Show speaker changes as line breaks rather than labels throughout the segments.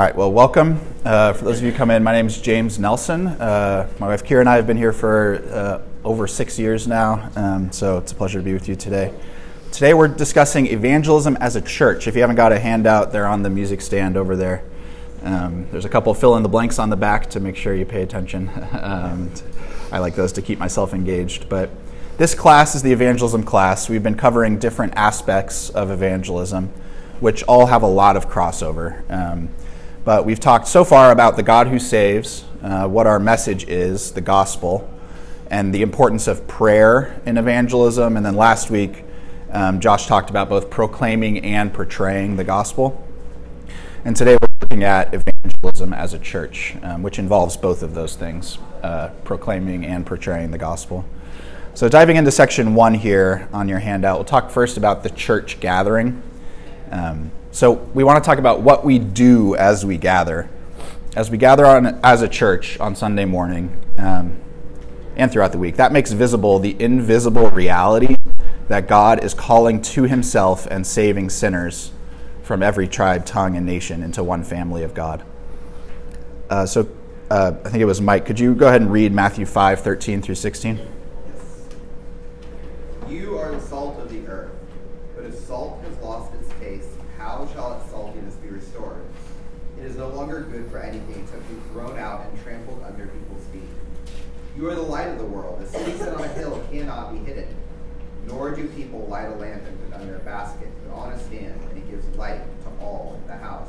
All right, well, welcome. Uh, for those of you come in, my name is James Nelson. Uh, my wife Kira and I have been here for uh, over six years now, um, so it's a pleasure to be with you today. Today we're discussing evangelism as a church. If you haven't got a handout, they're on the music stand over there. Um, there's a couple fill in the blanks on the back to make sure you pay attention. um, I like those to keep myself engaged. But this class is the evangelism class. We've been covering different aspects of evangelism, which all have a lot of crossover. But we've talked so far about the God who saves, uh, what our message is, the gospel, and the importance of prayer in evangelism. And then last week, um, Josh talked about both proclaiming and portraying the gospel. And today we're looking at evangelism as a church, um, which involves both of those things uh, proclaiming and portraying the gospel. So, diving into section one here on your handout, we'll talk first about the church gathering. Um, so, we want to talk about what we do as we gather. As we gather on, as a church on Sunday morning um, and throughout the week, that makes visible the invisible reality that God is calling to himself and saving sinners from every tribe, tongue, and nation into one family of God. Uh, so, uh, I think it was Mike. Could you go ahead and read Matthew 5 13 through 16? Yes.
You are the salt of the earth, but if salt has lost its taste, how shall its saltiness be restored? It is no longer good for anything except to be thrown out and trampled under people's feet. You are the light of the world. A city set on a hill cannot be hidden. Nor do people light a lamp and put it under a basket, but on a stand, and it gives light to all in the house.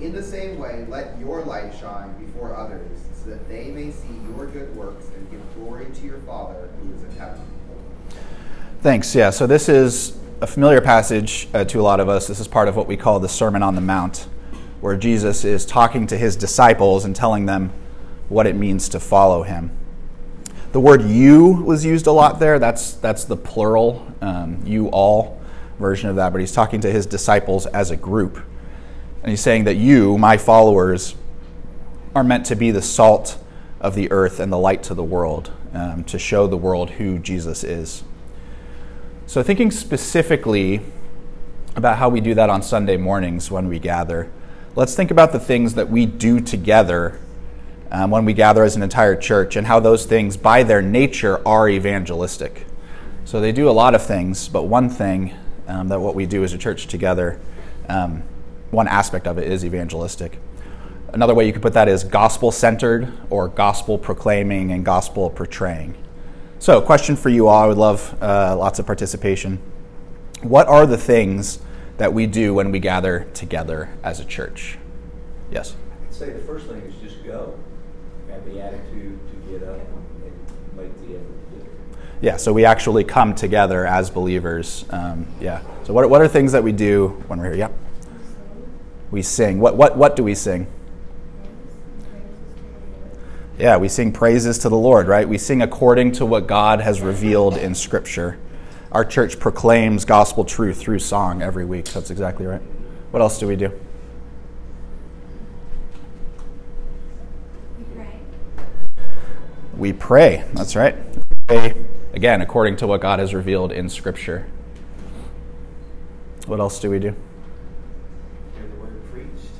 In the same way, let your light shine before others, so that they may see your good works and give glory to your Father who is in heaven.
Thanks. Yeah, so this is a familiar passage uh, to a lot of us. This is part of what we call the Sermon on the Mount, where Jesus is talking to his disciples and telling them what it means to follow him. The word you was used a lot there. That's, that's the plural, um, you all version of that. But he's talking to his disciples as a group. And he's saying that you, my followers, are meant to be the salt of the earth and the light to the world, um, to show the world who Jesus is. So, thinking specifically about how we do that on Sunday mornings when we gather, let's think about the things that we do together um, when we gather as an entire church and how those things, by their nature, are evangelistic. So, they do a lot of things, but one thing um, that what we do as a church together, um, one aspect of it is evangelistic. Another way you could put that is gospel centered or gospel proclaiming and gospel portraying. So, question for you all. I would love uh, lots of participation. What are the things that we do when we gather together as a church? Yes?
I'd say the first thing is just go. Have the attitude to get up and make the effort to there.
Yeah, so we actually come together as believers. Um, yeah. So, what, what are things that we do when we're here? Yep. We sing. What, what, what do we sing? Yeah, we sing praises to the Lord, right? We sing according to what God has revealed in Scripture. Our church proclaims gospel truth through song every week. That's exactly right. What else do we do?
We pray.
We pray. That's right. Pray, again, according to what God has revealed in Scripture. What else do we do?
Hear the word preached.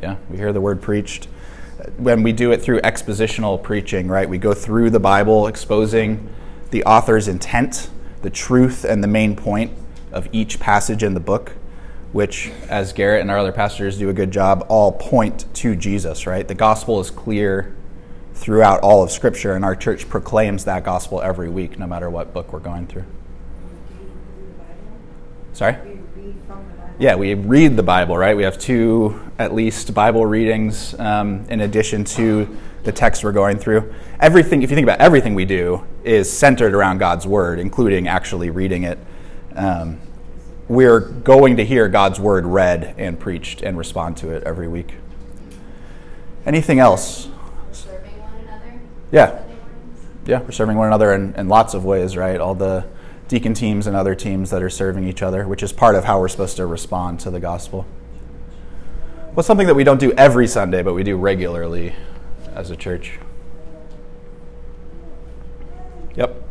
Yeah, we hear the word preached. When we do it through expositional preaching, right, we go through the Bible exposing the author's intent, the truth, and the main point of each passage in the book, which, as Garrett and our other pastors do a good job, all point to Jesus, right? The gospel is clear throughout all of Scripture, and our church proclaims that gospel every week, no matter what book we're going through. Sorry?
We read from the Bible.
Yeah, we read the Bible, right? We have two, at least, Bible readings um, in addition to the text we're going through. Everything, if you think about everything we do, is centered around God's Word, including actually reading it. Um, we're going to hear God's Word read and preached and respond to it every week. Anything else?
Serving one another.
Yeah. Yeah, we're serving one another in, in lots of ways, right? All the deacon teams and other teams that are serving each other, which is part of how we're supposed to respond to the gospel. Well, something that we don't do every Sunday, but we do regularly as a church. Yep.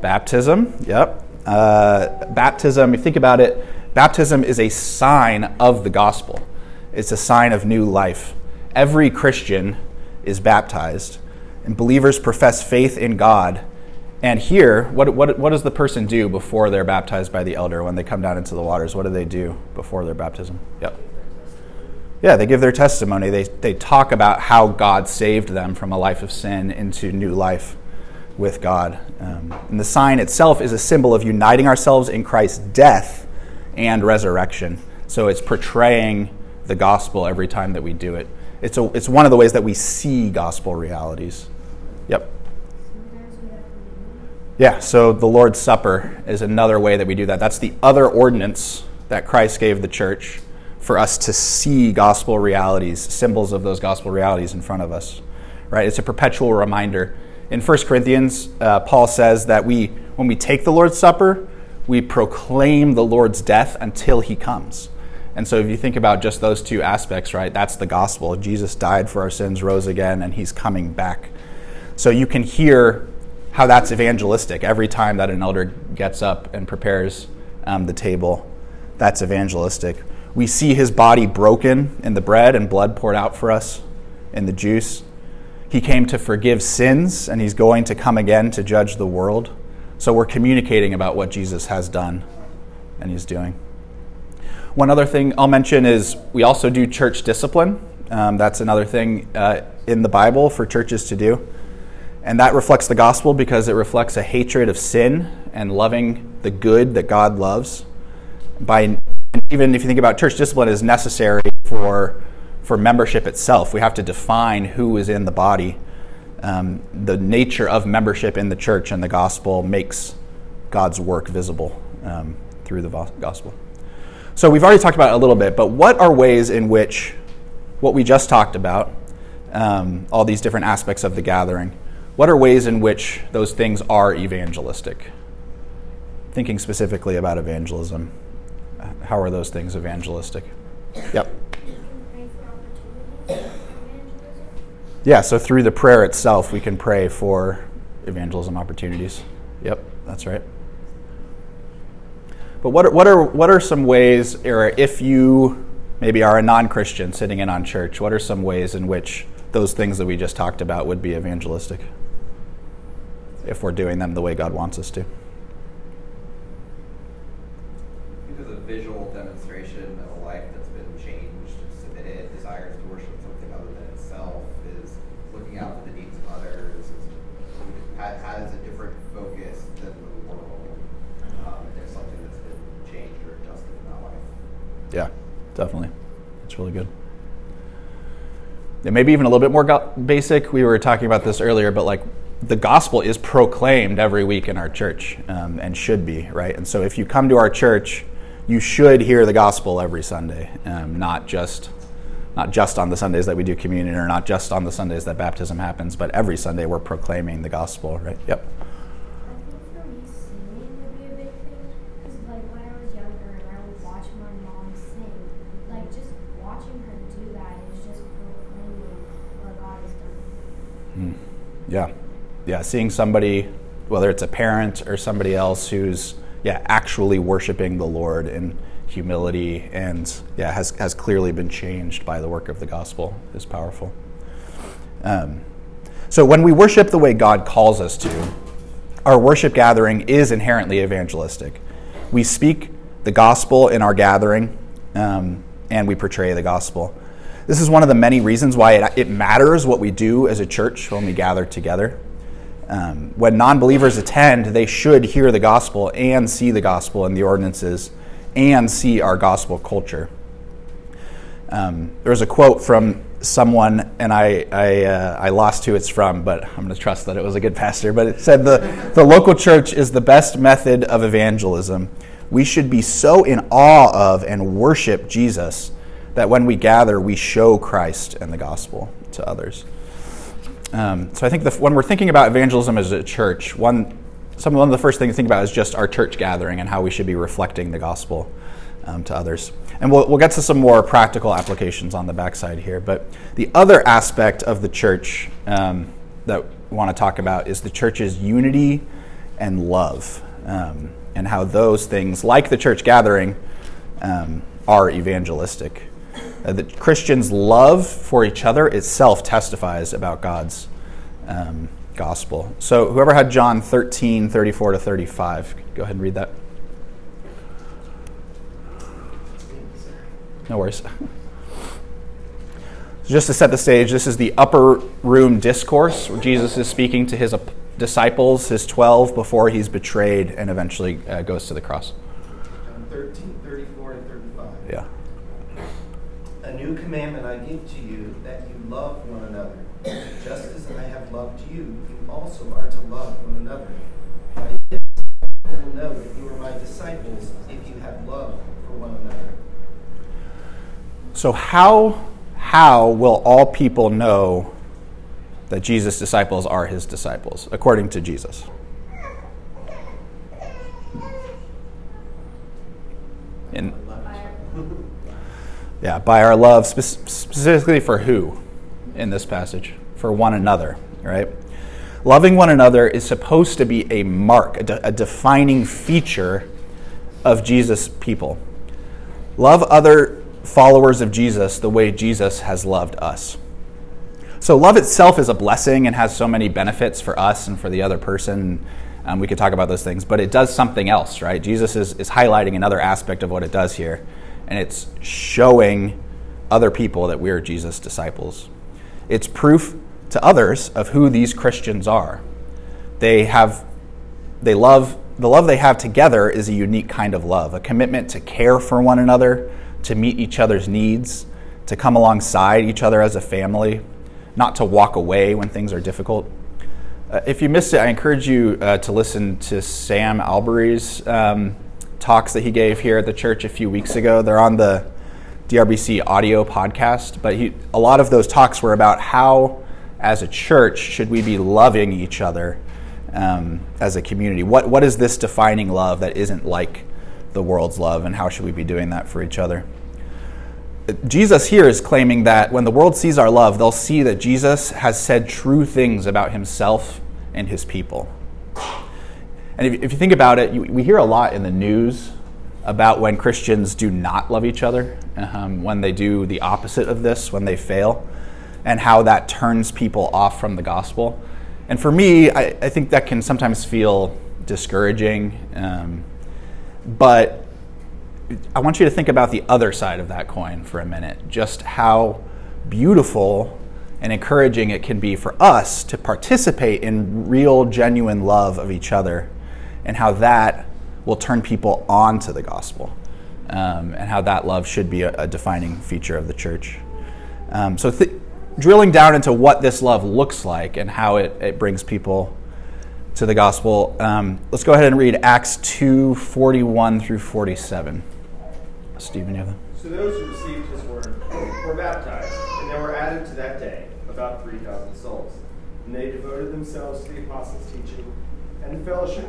Baptism. Yep. Uh, baptism, you think about it, baptism is a sign of the gospel. It's a sign of new life. Every Christian is baptized, and believers profess faith in God. And here, what, what, what does the person do before they're baptized by the elder when they come down into the waters? What do they do before their baptism? Yep. Yeah, they give their testimony. They, they talk about how God saved them from a life of sin into new life with God. Um, and the sign itself is a symbol of uniting ourselves in Christ's death and resurrection. So it's portraying the gospel every time that we do it. It's, a, it's one of the ways that we see gospel realities. Yep. Yeah, so the Lord's Supper is another way that we do that. That's the other ordinance that Christ gave the church for us to see gospel realities, symbols of those gospel realities in front of us. Right? It's a perpetual reminder. In 1 Corinthians, uh, Paul says that we, when we take the Lord's Supper, we proclaim the Lord's death until he comes. And so if you think about just those two aspects, right, that's the gospel. Jesus died for our sins, rose again, and he's coming back. So you can hear how that's evangelistic. Every time that an elder gets up and prepares um, the table, that's evangelistic. We see his body broken in the bread and blood poured out for us in the juice. He came to forgive sins, and he's going to come again to judge the world. So we're communicating about what Jesus has done and he's doing. One other thing I'll mention is we also do church discipline. Um, that's another thing uh, in the Bible for churches to do. And that reflects the gospel because it reflects a hatred of sin and loving the good that God loves. By even if you think about church discipline is necessary for for membership itself. We have to define who is in the body. Um, the nature of membership in the church and the gospel makes God's work visible um, through the gospel. So we've already talked about a little bit, but what are ways in which what we just talked about, um, all these different aspects of the gathering, what are ways in which those things are evangelistic? Thinking specifically about evangelism, how are those things evangelistic? Yep. Yeah, so through the prayer itself, we can pray for evangelism opportunities. Yep, that's right. But what are, what are, what are some ways, or if you maybe are a non Christian sitting in on church, what are some ways in which those things that we just talked about would be evangelistic? If we're doing them the way God wants us to.
Because a visual demonstration of a life that's been changed, submitted, desires to worship something other than itself, is looking out for the needs of others, has a different focus than the world. Um, there's something that's been changed or adjusted in that life.
Yeah, definitely. It's really good. And maybe even a little bit more go- basic. We were talking about this earlier, but like the gospel is proclaimed every week in our church um, and should be, right? And so if you come to our church, you should hear the gospel every Sunday, um, not just not just on the Sundays that we do communion or not just on the Sundays that baptism happens, but every Sunday we're proclaiming the gospel, right? Yep. Yeah. Seeing somebody, whether it's a parent or somebody else who's, yeah, actually worshiping the Lord in humility and, yeah, has, has clearly been changed by the work of the gospel is powerful. Um, so when we worship the way God calls us to, our worship gathering is inherently evangelistic. We speak the gospel in our gathering um, and we portray the gospel. This is one of the many reasons why it, it matters what we do as a church when we gather together. Um, when non believers attend, they should hear the gospel and see the gospel in the ordinances and see our gospel culture. Um, there was a quote from someone, and I, I, uh, I lost who it's from, but I'm going to trust that it was a good pastor. But it said the, the local church is the best method of evangelism. We should be so in awe of and worship Jesus that when we gather, we show Christ and the gospel to others. Um, so I think the, when we're thinking about evangelism as a church, one, some, one of the first things to think about is just our church gathering and how we should be reflecting the gospel um, to others. And we'll, we'll get to some more practical applications on the backside here. But the other aspect of the church um, that we want to talk about is the church's unity and love, um, and how those things, like the church gathering, um, are evangelistic. Uh, the Christians' love for each other itself testifies about God's um, gospel. So, whoever had John 13, 34 to 35, go ahead and read that. No worries. Just to set the stage, this is the upper room discourse where Jesus is speaking to his disciples, his 12, before he's betrayed and eventually uh, goes to the cross.
John 13, 34 and 35.
Yeah.
A new commandment I give to you that you love one another. Just as I have loved you, you also are to love one another. By this, people will know that you are my disciples if you have love for one another.
So, how how will all people know that Jesus' disciples are his disciples, according to Jesus? In, yeah, by our love, spe- specifically for who in this passage? For one another, right? Loving one another is supposed to be a mark, a, de- a defining feature of Jesus' people. Love other followers of Jesus the way Jesus has loved us. So, love itself is a blessing and has so many benefits for us and for the other person. Um, we could talk about those things, but it does something else, right? Jesus is, is highlighting another aspect of what it does here, and it's showing other people that we're Jesus' disciples. It's proof to others of who these Christians are. They have, they love, the love they have together is a unique kind of love, a commitment to care for one another, to meet each other's needs, to come alongside each other as a family, not to walk away when things are difficult. Uh, if you missed it, I encourage you uh, to listen to Sam Allberry's um, talks that he gave here at the church a few weeks ago. They're on the DRBC audio podcast, but he, a lot of those talks were about how, as a church, should we be loving each other um, as a community? What, what is this defining love that isn't like the world's love, and how should we be doing that for each other? Jesus here is claiming that when the world sees our love, they'll see that Jesus has said true things about himself and his people. And if, if you think about it, you, we hear a lot in the news about when Christians do not love each other, um, when they do the opposite of this, when they fail, and how that turns people off from the gospel. And for me, I, I think that can sometimes feel discouraging. Um, but I want you to think about the other side of that coin for a minute. Just how beautiful and encouraging it can be for us to participate in real, genuine love of each other, and how that will turn people on to the gospel, um, and how that love should be a, a defining feature of the church. Um, so, th- drilling down into what this love looks like and how it, it brings people to the gospel. Um, let's go ahead and read Acts 2 41 through 47. Stephen, you have that?
So those who received his word were baptized, and there were added to that day about 3,000 souls. And they devoted themselves to the apostles' teaching and the fellowship,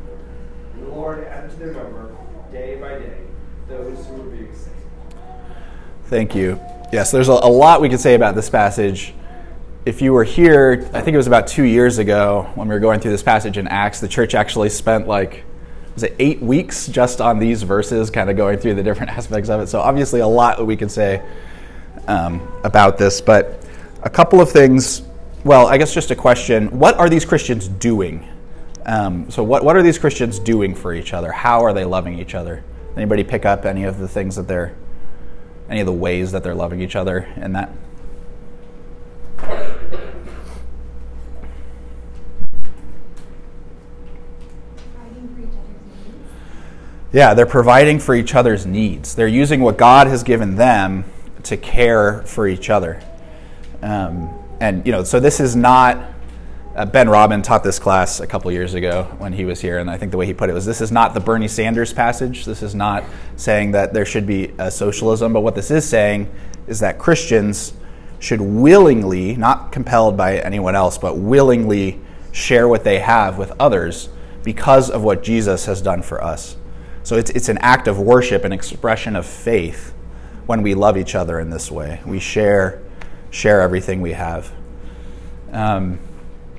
The Lord added to their number day by day those who were being saved.
Thank you. Yes, there's a, a lot we could say about this passage if you were here, I think it was about two years ago when we were going through this passage in Acts, the church actually spent like, was it eight weeks just on these verses, kind of going through the different aspects of it. So, obviously, a lot that we can say um, about this. But a couple of things, well, I guess just a question what are these Christians doing? Um, so, what, what are these Christians doing for each other? How are they loving each other? Anybody pick up any of the things that they're, any of the ways that they're loving each other in that? Yeah, they're providing for each other's needs. They're using what God has given them to care for each other. Um, and, you know, so this is not, uh, Ben Robin taught this class a couple years ago when he was here, and I think the way he put it was this is not the Bernie Sanders passage. This is not saying that there should be a socialism, but what this is saying is that Christians should willingly, not compelled by anyone else, but willingly share what they have with others because of what Jesus has done for us. So it's, it's an act of worship, an expression of faith when we love each other in this way. We share, share everything we have. Um,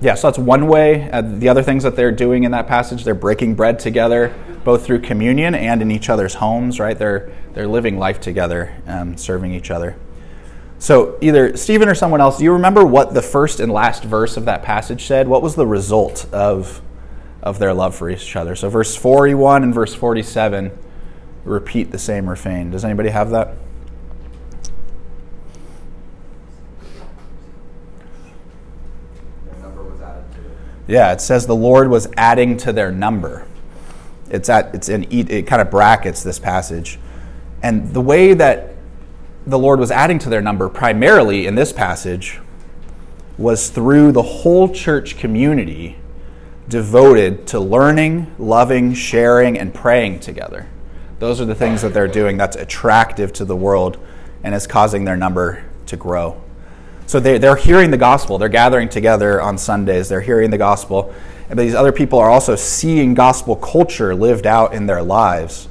yeah, so that's one way. Uh, the other things that they're doing in that passage, they're breaking bread together, both through communion and in each other's homes, right? They're, they're living life together, um, serving each other. So, either Stephen or someone else, do you remember what the first and last verse of that passage said? What was the result of, of their love for each other? So, verse 41 and verse 47 repeat the same refrain. Does anybody have that?
Their number was added to it.
Yeah, it says the Lord was adding to their number. It's at it's in it kind of brackets this passage, and the way that the Lord was adding to their number primarily in this passage was through the whole church community devoted to learning, loving, sharing, and praying together. Those are the things that they're doing that's attractive to the world and is causing their number to grow. So they, they're hearing the gospel. They're gathering together on Sundays. They're hearing the gospel. And these other people are also seeing gospel culture lived out in their lives.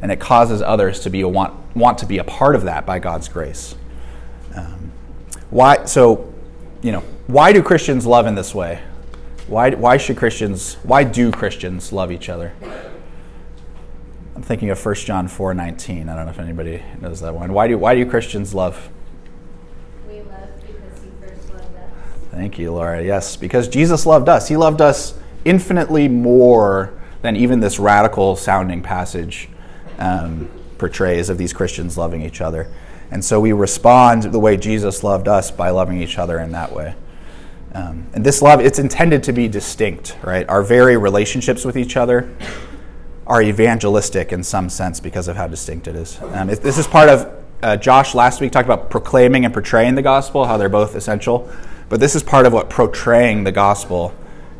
And it causes others to be want, want to be a part of that by God's grace. Um, why? So, you know, why do Christians love in this way? Why, why should Christians? Why do Christians love each other? I'm thinking of 1 John 4:19. I don't know if anybody knows that one. Why do why do Christians love?
We love because he first loved us.
Thank you, Laura. Yes, because Jesus loved us. He loved us infinitely more than even this radical sounding passage um, portrays of these Christians loving each other. And so we respond the way Jesus loved us by loving each other in that way. Um, and this love, it's intended to be distinct, right? Our very relationships with each other are evangelistic in some sense because of how distinct it is. Um, it, this is part of, uh, Josh last week talked about proclaiming and portraying the gospel, how they're both essential. But this is part of what portraying the gospel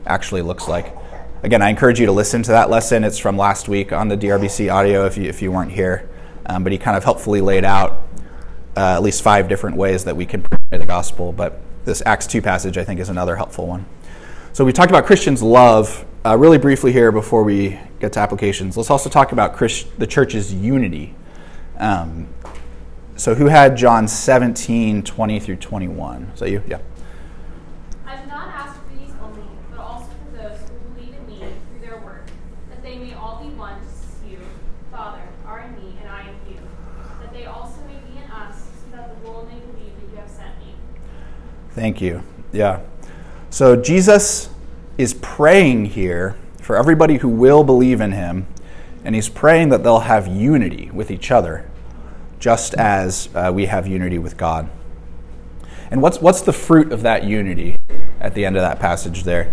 actually looks like. Again, I encourage you to listen to that lesson. It's from last week on the DRBC audio if you, if you weren't here. Um, but he kind of helpfully laid out uh, at least five different ways that we can portray the gospel. But this Acts 2 passage, I think, is another helpful one. So we talked about Christians' love uh, really briefly here before we get to applications. Let's also talk about Christ- the church's unity. Um, so who had John 17, 20 through 21? Is that you? Yeah.
I do not ask for these only, but also for those who believe in me through their work, that they may all be one, just as you, Father, are in me and I in you, that they also may be in us, so that the world may believe that you have sent me.
Thank you. Yeah. So Jesus is praying here for everybody who will believe in him, and he's praying that they'll have unity with each other, just as uh, we have unity with God. And what's, what's the fruit of that unity at the end of that passage there?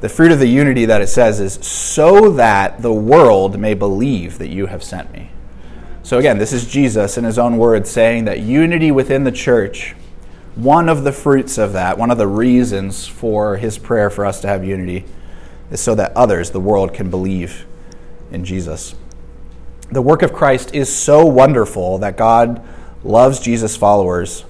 The fruit of the unity that it says is so that the world may believe that you have sent me. So again, this is Jesus in his own words saying that unity within the church, one of the fruits of that, one of the reasons for his prayer for us to have unity, is so that others, the world, can believe in Jesus. The work of Christ is so wonderful that God loves Jesus' followers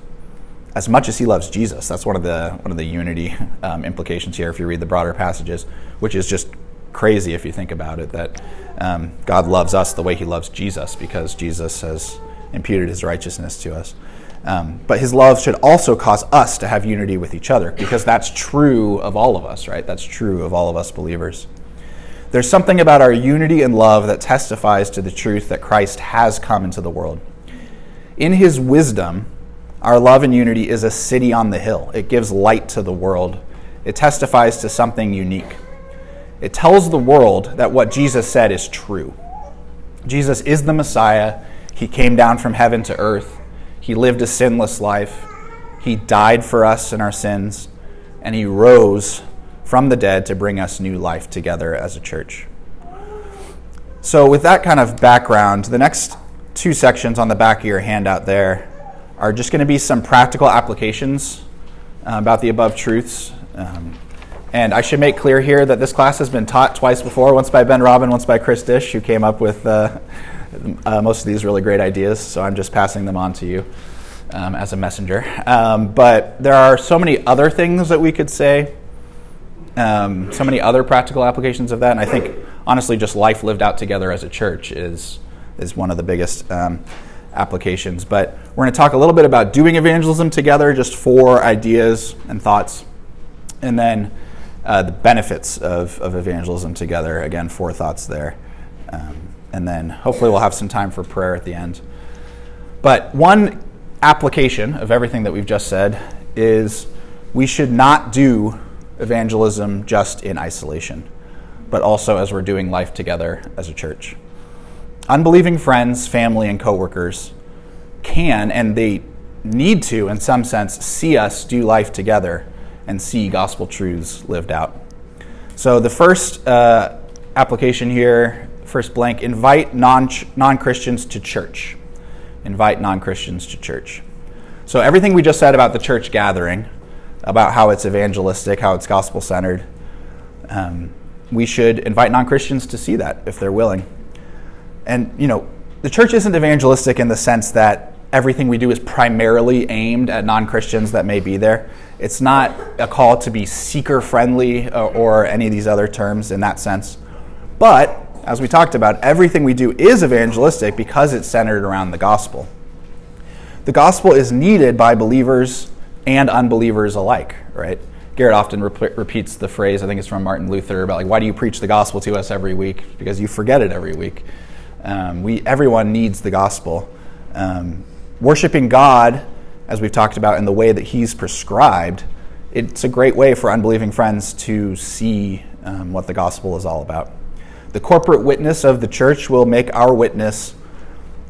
as much as he loves Jesus. That's one of the one of the unity um, implications here. If you read the broader passages, which is just crazy if you think about it, that um, God loves us the way He loves Jesus because Jesus has imputed His righteousness to us. Um, but His love should also cause us to have unity with each other because that's true of all of us, right? That's true of all of us believers. There's something about our unity and love that testifies to the truth that Christ has come into the world. In His wisdom, our love and unity is a city on the hill. It gives light to the world. It testifies to something unique. It tells the world that what Jesus said is true. Jesus is the Messiah. He came down from heaven to earth. He lived a sinless life. He died for us in our sins. And he rose from the dead to bring us new life together as a church. So, with that kind of background, the next two sections on the back of your handout there are just going to be some practical applications uh, about the above truths. Um, and I should make clear here that this class has been taught twice before, once by Ben Robin, once by Chris Dish, who came up with uh, uh, most of these really great ideas. So I'm just passing them on to you. um, as a messenger. Um, but there are so many other things that we could say, um, so many other practical applications of that. And I think, honestly, just life lived out together as a church is, is one of the biggest um, applications. But we're going to talk a little bit about doing evangelism together, just four ideas and thoughts. And then uh, the benefits of, of evangelism together. Again, four thoughts there. Um, and then hopefully we'll have some time for prayer at the end. But one application of everything that we've just said is we should not do evangelism just in isolation, but also as we're doing life together as a church. Unbelieving friends, family, and coworkers can and they need to, in some sense, see us do life together and see gospel truths lived out. So the first uh, application here, first blank, invite non Christians to church invite non Christians to church. So, everything we just said about the church gathering, about how it's evangelistic, how it's gospel centered, um, we should invite non Christians to see that if they're willing. And, you know, the church isn't evangelistic in the sense that everything we do is primarily aimed at non Christians that may be there. It's not a call to be seeker friendly or, uh, or any of these other terms in that sense. But as we talked about, everything we do is evangelistic because it's centered around the gospel. The gospel is needed by believers and unbelievers alike, right? Garrett often rep- repeats the phrase, I think it's from Martin Luther, about like, why do you preach the gospel to us every week? Because you forget it every week. Um, we, everyone needs the gospel. Um, worshiping God, as we've talked about, in the way that He's prescribed, it's a great way for unbelieving friends to see um, what the gospel is all about. The corporate witness of the church will make our witness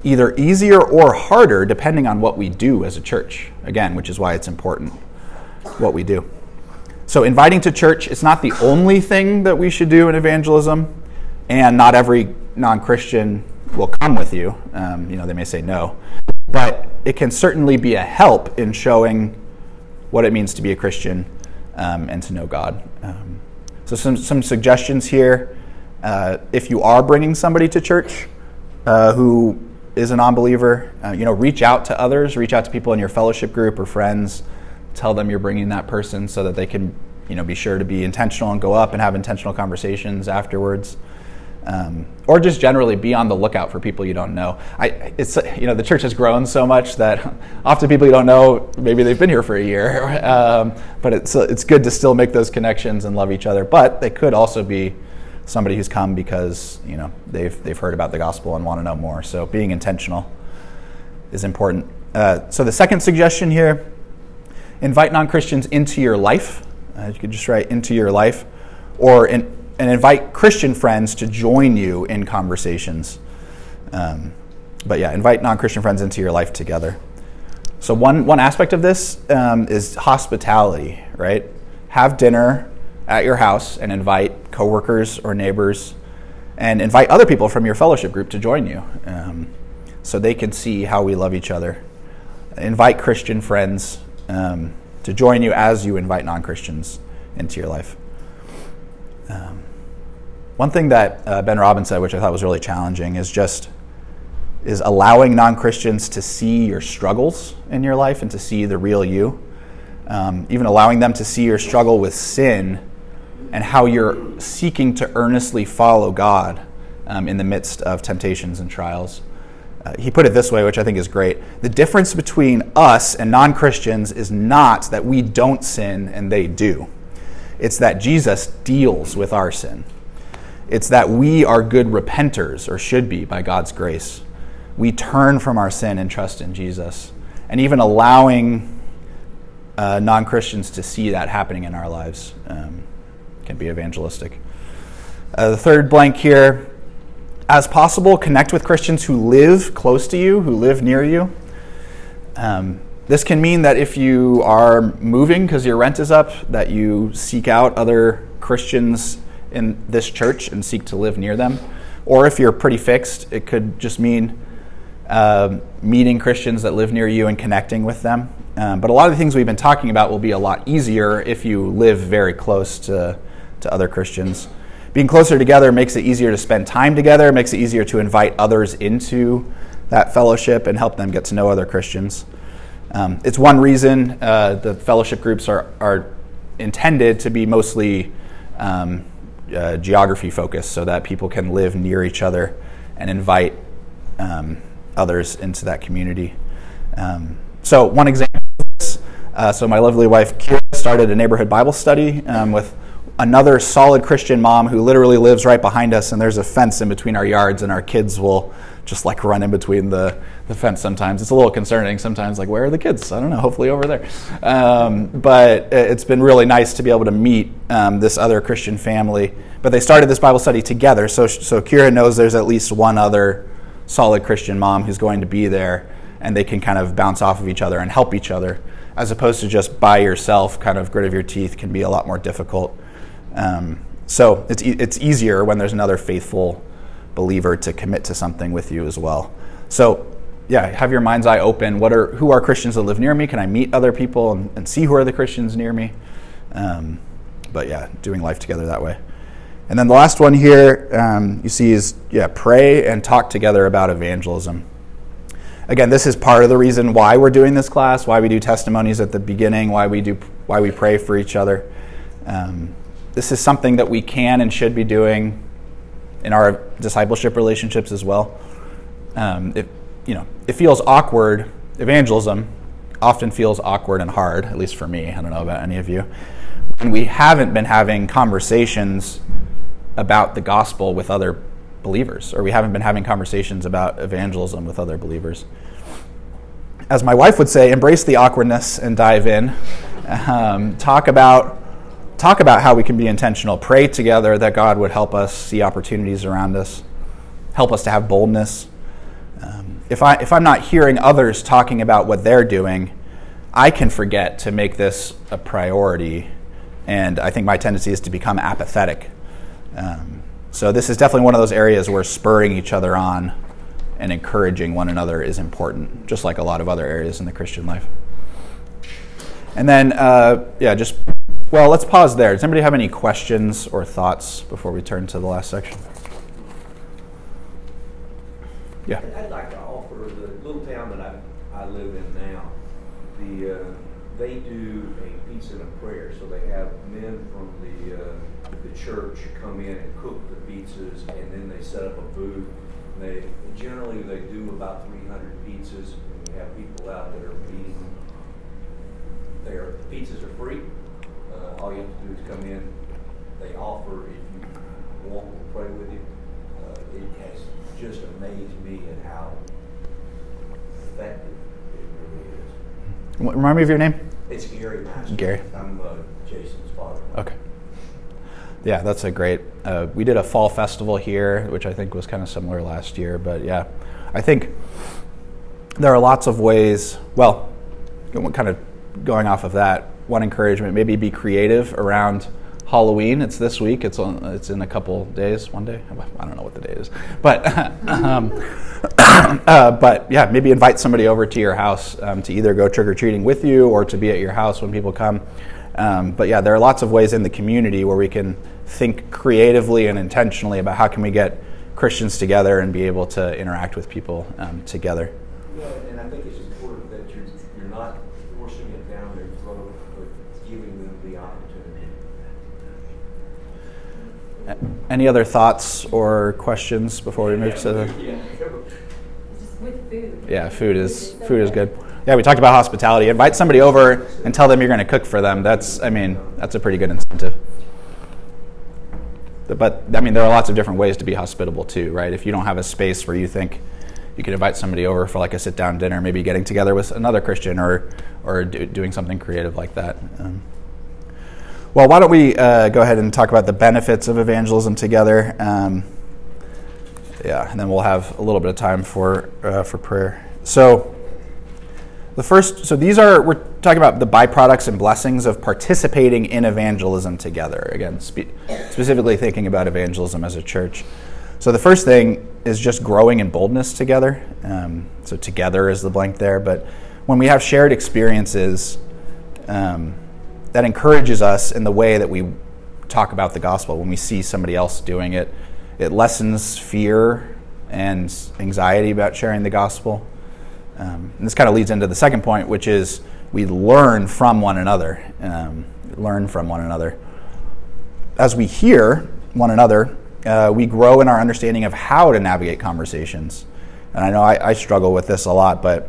either easier or harder depending on what we do as a church. Again, which is why it's important what we do. So, inviting to church is not the only thing that we should do in evangelism, and not every non Christian will come with you. Um, you know, they may say no, but it can certainly be a help in showing what it means to be a Christian um, and to know God. Um, so, some, some suggestions here. Uh, if you are bringing somebody to church uh, who is a non-believer, uh, you know, reach out to others, reach out to people in your fellowship group or friends, tell them you're bringing that person so that they can, you know, be sure to be intentional and go up and have intentional conversations afterwards. Um, or just generally be on the lookout for people you don't know. I, it's you know the church has grown so much that often people you don't know maybe they've been here for a year, um, but it's it's good to still make those connections and love each other. But they could also be somebody who's come because you know they've they've heard about the gospel and want to know more. So being intentional is important. Uh, so the second suggestion here: invite non-Christians into your life. Uh, you could just write into your life, or in, and invite Christian friends to join you in conversations. Um, but yeah, invite non-Christian friends into your life together. So one one aspect of this um, is hospitality, right? Have dinner at your house and invite coworkers or neighbors and invite other people from your fellowship group to join you um, so they can see how we love each other. Invite Christian friends um, to join you as you invite non Christians into your life. Um, one thing that uh, Ben Robbins said, which I thought was really challenging, is just is allowing non Christians to see your struggles in your life and to see the real you. Um, even allowing them to see your struggle with sin and how you're seeking to earnestly follow God um, in the midst of temptations and trials. Uh, he put it this way, which I think is great. The difference between us and non Christians is not that we don't sin and they do, it's that Jesus deals with our sin. It's that we are good repenters, or should be by God's grace. We turn from our sin and trust in Jesus. And even allowing uh, non Christians to see that happening in our lives. Um, can be evangelistic. Uh, the third blank here as possible, connect with Christians who live close to you, who live near you. Um, this can mean that if you are moving because your rent is up, that you seek out other Christians in this church and seek to live near them. Or if you're pretty fixed, it could just mean uh, meeting Christians that live near you and connecting with them. Um, but a lot of the things we've been talking about will be a lot easier if you live very close to to other Christians. Being closer together makes it easier to spend time together, makes it easier to invite others into that fellowship and help them get to know other Christians. Um, it's one reason uh, the fellowship groups are, are intended to be mostly um, uh, geography focused so that people can live near each other and invite um, others into that community. Um, so, one example of this uh, so, my lovely wife Kira started a neighborhood Bible study um, with another solid Christian mom who literally lives right behind us, and there's a fence in between our yards, and our kids will just like run in between the, the fence sometimes. It's a little concerning sometimes, like, where are the kids? I don't know, hopefully over there. Um, but it's been really nice to be able to meet um, this other Christian family. But they started this Bible study together, so, so Kira knows there's at least one other solid Christian mom who's going to be there, and they can kind of bounce off of each other and help each other, as opposed to just by yourself, kind of grit of your teeth can be a lot more difficult. Um, so it's, e- it's easier when there's another faithful believer to commit to something with you as well. So, yeah, have your mind's eye open. What are who are Christians that live near me? Can I meet other people and, and see who are the Christians near me? Um, but yeah, doing life together that way. And then the last one here um, you see is yeah, pray and talk together about evangelism. Again, this is part of the reason why we're doing this class, why we do testimonies at the beginning, why we do why we pray for each other. Um, this is something that we can and should be doing in our discipleship relationships as well. Um, it, you know, it feels awkward. Evangelism often feels awkward and hard, at least for me. I don't know about any of you. And we haven't been having conversations about the gospel with other believers, or we haven't been having conversations about evangelism with other believers. As my wife would say, embrace the awkwardness and dive in. Um, talk about talk about how we can be intentional, pray together that God would help us see opportunities around us, help us to have boldness. Um, if, I, if I'm not hearing others talking about what they're doing, I can forget to make this a priority. And I think my tendency is to become apathetic. Um, so, this is definitely one of those areas where spurring each other on and encouraging one another is important, just like a lot of other areas in the Christian life. And then, uh, yeah, just well, let's pause there. Does anybody have any questions or thoughts before we turn to the last section? Yeah.
I'd like to offer the little town that I, I live in now, the, uh, they do a pizza and a prayer. So they have men from the, uh, the church come in and cook the pizzas, and then they set up a booth. They, generally, they do about three hundred pizzas, and we have people out that are eating. Their pizzas are free, uh, all you have to do is come in. They offer, if you want, we'll pray with you. Uh, it has just amazed me at how effective it really is.
Remind me of your name?
It's Gary Master.
Gary.
I'm uh, Jason's father.
Okay. Yeah, that's a great. Uh, we did a fall festival here, which I think was kind of similar last year. But yeah, I think there are lots of ways. Well, kind of going off of that, one encouragement maybe be creative around Halloween. It's this week. It's on, it's in a couple days. One day. I don't know what the day is, but um, uh, but yeah, maybe invite somebody over to your house um, to either go trick or treating with you or to be at your house when people come. Um, but yeah, there are lots of ways in the community where we can think creatively and intentionally about how can we get Christians together and be able to interact with people um, together.
Yeah, and I think it's important that you're, you're not forcing it down their throat, but giving them the opportunity.
Any other thoughts or questions before we move to the?
Food.
Yeah, food is food is good. Yeah, we talked about hospitality. Invite somebody over and tell them you're going to cook for them. That's, I mean, that's a pretty good incentive. But I mean, there are lots of different ways to be hospitable too, right? If you don't have a space where you think you could invite somebody over for like a sit-down dinner, maybe getting together with another Christian or or do, doing something creative like that. Um, well, why don't we uh, go ahead and talk about the benefits of evangelism together? Um, yeah, and then we'll have a little bit of time for uh, for prayer. So. The first, so these are, we're talking about the byproducts and blessings of participating in evangelism together. Again, spe- specifically thinking about evangelism as a church. So the first thing is just growing in boldness together. Um, so together is the blank there. But when we have shared experiences, um, that encourages us in the way that we talk about the gospel. When we see somebody else doing it, it lessens fear and anxiety about sharing the gospel. Um, and this kind of leads into the second point, which is we learn from one another. Um, learn from one another. As we hear one another, uh, we grow in our understanding of how to navigate conversations. And I know I, I struggle with this a lot, but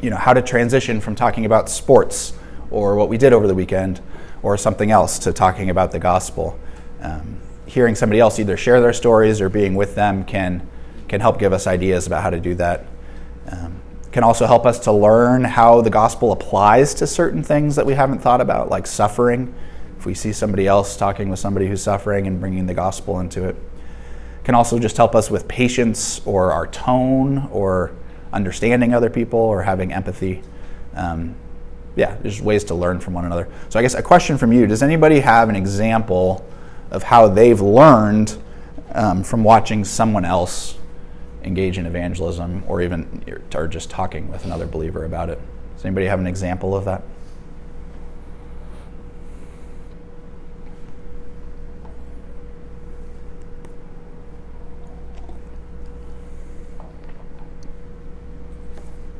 you know how to transition from talking about sports or what we did over the weekend or something else to talking about the gospel. Um, hearing somebody else either share their stories or being with them can can help give us ideas about how to do that. Um, can also help us to learn how the gospel applies to certain things that we haven't thought about, like suffering. If we see somebody else talking with somebody who's suffering and bringing the gospel into it, can also just help us with patience or our tone or understanding other people or having empathy. Um, yeah, there's ways to learn from one another. So I guess a question from you: Does anybody have an example of how they've learned um, from watching someone else engage in evangelism or even or just talking with another believer about it. Does anybody have an example of that?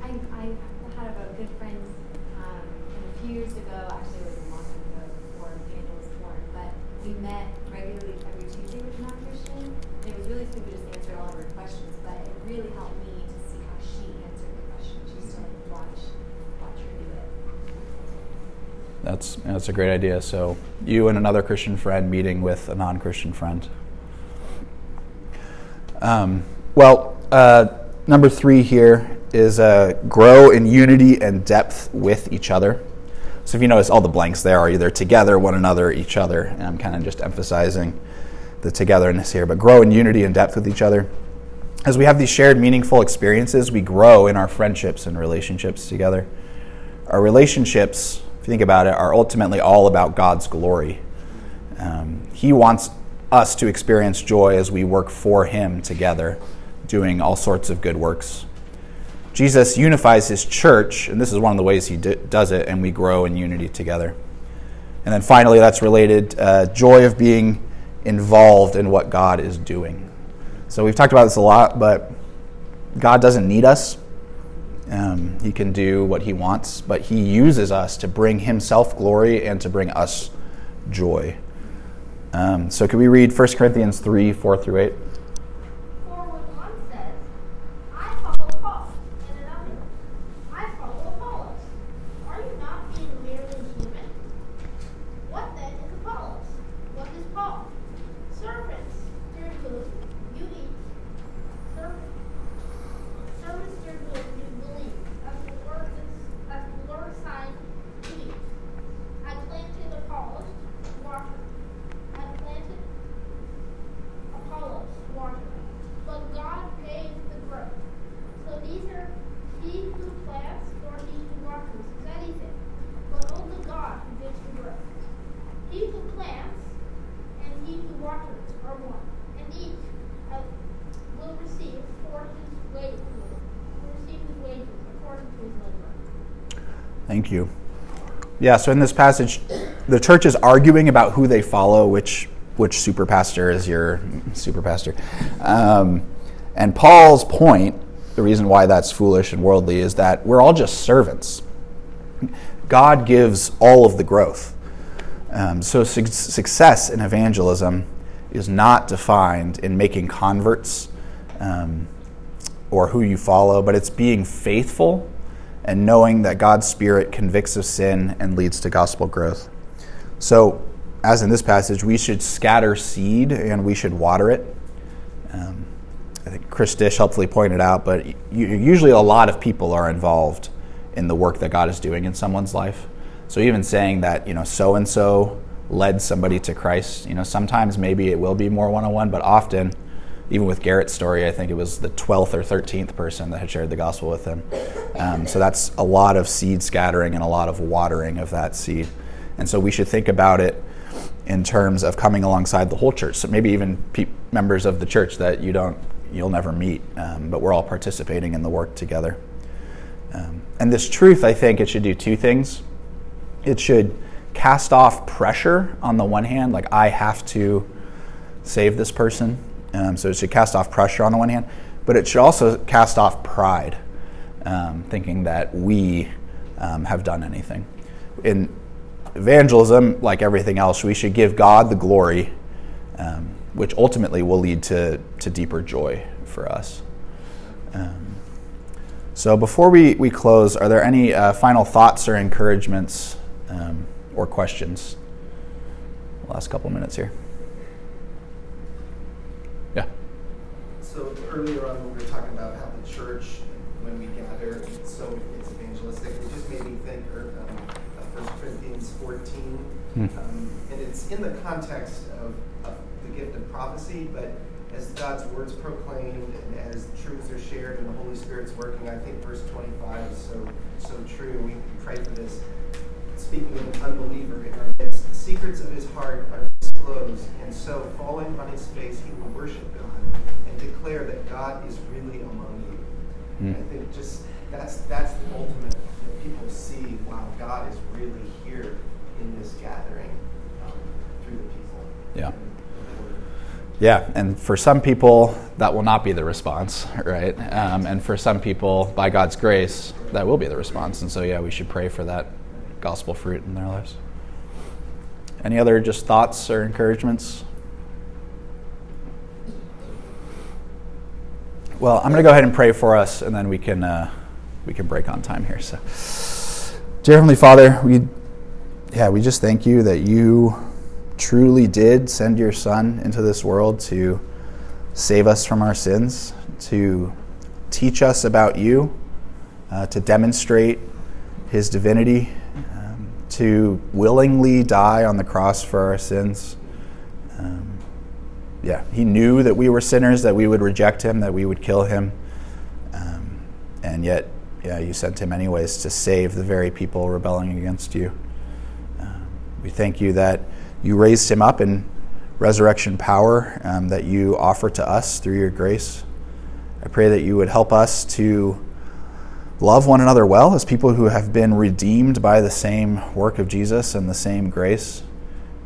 I, I had a good friend um, a few years ago, actually it was a long time ago before Daniel was born, but we met regularly every Tuesday with a non-Christian. And it was really sweet, we just answered all of her questions, but it really helped me to see how she answered the questions. She used to watch, watch her do it.
That's that's a great idea. So you and another Christian friend meeting with a non-Christian friend. Um, well, uh, number three here is uh, grow in unity and depth with each other. So if you notice, all the blanks there are either together, one another, each other. And I'm kind of just emphasizing the togetherness here. But grow in unity and depth with each other. As we have these shared, meaningful experiences, we grow in our friendships and relationships together. Our relationships, you think about it, are ultimately all about God's glory. Um, he wants us to experience joy as we work for Him together, doing all sorts of good works. Jesus unifies His church, and this is one of the ways He d- does it, and we grow in unity together. And then finally, that's related uh, joy of being involved in what God is doing. So we've talked about this a lot, but God doesn't need us. Um, he can do what he wants, but he uses us to bring himself glory and to bring us joy. Um, so, could we read 1 Corinthians 3 4 through 8?
For when one says, I follow Paul, and another, I follow Apollos, are you not being merely human? What then is Apollos? What is Paul? Servants, through whom you eat. Servants, servants through whom you believe, as the Lord, as the Lord signed you. I planted Apollos, water. I planted Apollos, water, but God gave the growth. So neither he who plants nor he who waters is anything, but only God who gives the growth. He who plants and he who waters are one, and each uh, will receive for his wages, will receive his wages according to his labor.
Thank you. Yeah, so in this passage, the church is arguing about who they follow, which which super pastor is your super pastor. Um, and Paul's point, the reason why that's foolish and worldly, is that we're all just servants. God gives all of the growth. Um, so su- success in evangelism is not defined in making converts um, or who you follow, but it's being faithful and knowing that God's Spirit convicts of sin and leads to gospel growth. So, as in this passage, we should scatter seed and we should water it. Um, I think Chris Dish helpfully pointed out, but usually a lot of people are involved in the work that God is doing in someone's life. So even saying that, you know, so and so led somebody to Christ, you know, sometimes maybe it will be more one on one, but often, even with Garrett's story, I think it was the 12th or 13th person that had shared the gospel with him. Um, so that's a lot of seed scattering and a lot of watering of that seed. And so we should think about it in terms of coming alongside the whole church. So maybe even pe- members of the church that you don't, you'll never meet, um, but we're all participating in the work together. Um, and this truth, I think, it should do two things. It should cast off pressure on the one hand, like I have to save this person. Um, so it should cast off pressure on the one hand, but it should also cast off pride. um, thinking that we um, have done anything. In evangelism, like everything else, we should give God the glory, um, which ultimately will lead to, to deeper joy for us. Um, so, before we, we close, are there any uh, final thoughts or encouragements um, or questions? Last couple minutes here.
So earlier on, we were talking about how the church, when we gather, it's so it's evangelistic. It just made me think er, um, of 1 Corinthians 14.
Hmm.
Um, and it's in the context of, of the gift of prophecy, but as God's words proclaimed and as truths are shared and the Holy Spirit's working, I think verse 25 is so so true. We pray for this. Speaking of an unbeliever in our midst, the secrets of his heart are disclosed, and so falling on his face, he will worship God and declare that God is really among you.
Hmm.
I think just that's that's the ultimate that people see. Wow, God is really here in this gathering um, through the people.
Yeah. Yeah, and for some people, that will not be the response, right? Um, and for some people, by God's grace, that will be the response. And so, yeah, we should pray for that gospel fruit in their lives. Any other just thoughts or encouragements? Well, I'm going to go ahead and pray for us, and then we can uh, we can break on time here. So, dear Heavenly Father, we yeah we just thank you that you truly did send your Son into this world to save us from our sins, to teach us about you, uh, to demonstrate His divinity, um, to willingly die on the cross for our sins. Um, yeah, he knew that we were sinners, that we would reject him, that we would kill him. Um, and yet, yeah, you sent him anyways to save the very people rebelling against you. Um, we thank you that you raised him up in resurrection power um, that you offer to us through your grace. I pray that you would help us to love one another well as people who have been redeemed by the same work of Jesus and the same grace.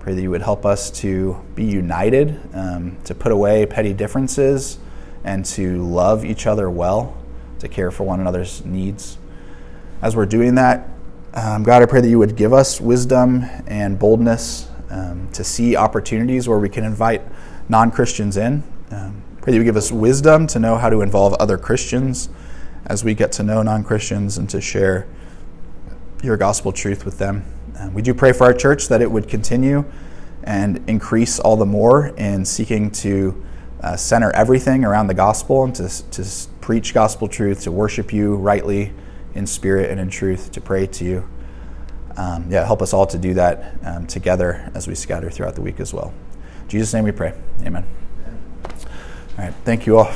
Pray that you would help us to be united, um, to put away petty differences, and to love each other well, to care for one another's needs. As we're doing that, um, God, I pray that you would give us wisdom and boldness um, to see opportunities where we can invite non Christians in. Um, pray that you would give us wisdom to know how to involve other Christians as we get to know non Christians and to share your gospel truth with them. Uh, we do pray for our church that it would continue and increase all the more in seeking to uh, center everything around the gospel and to, to preach gospel truth, to worship you rightly in spirit and in truth, to pray to you. Um, yeah, help us all to do that um, together as we scatter throughout the week as well. In Jesus' name we pray. Amen. All right. Thank you all.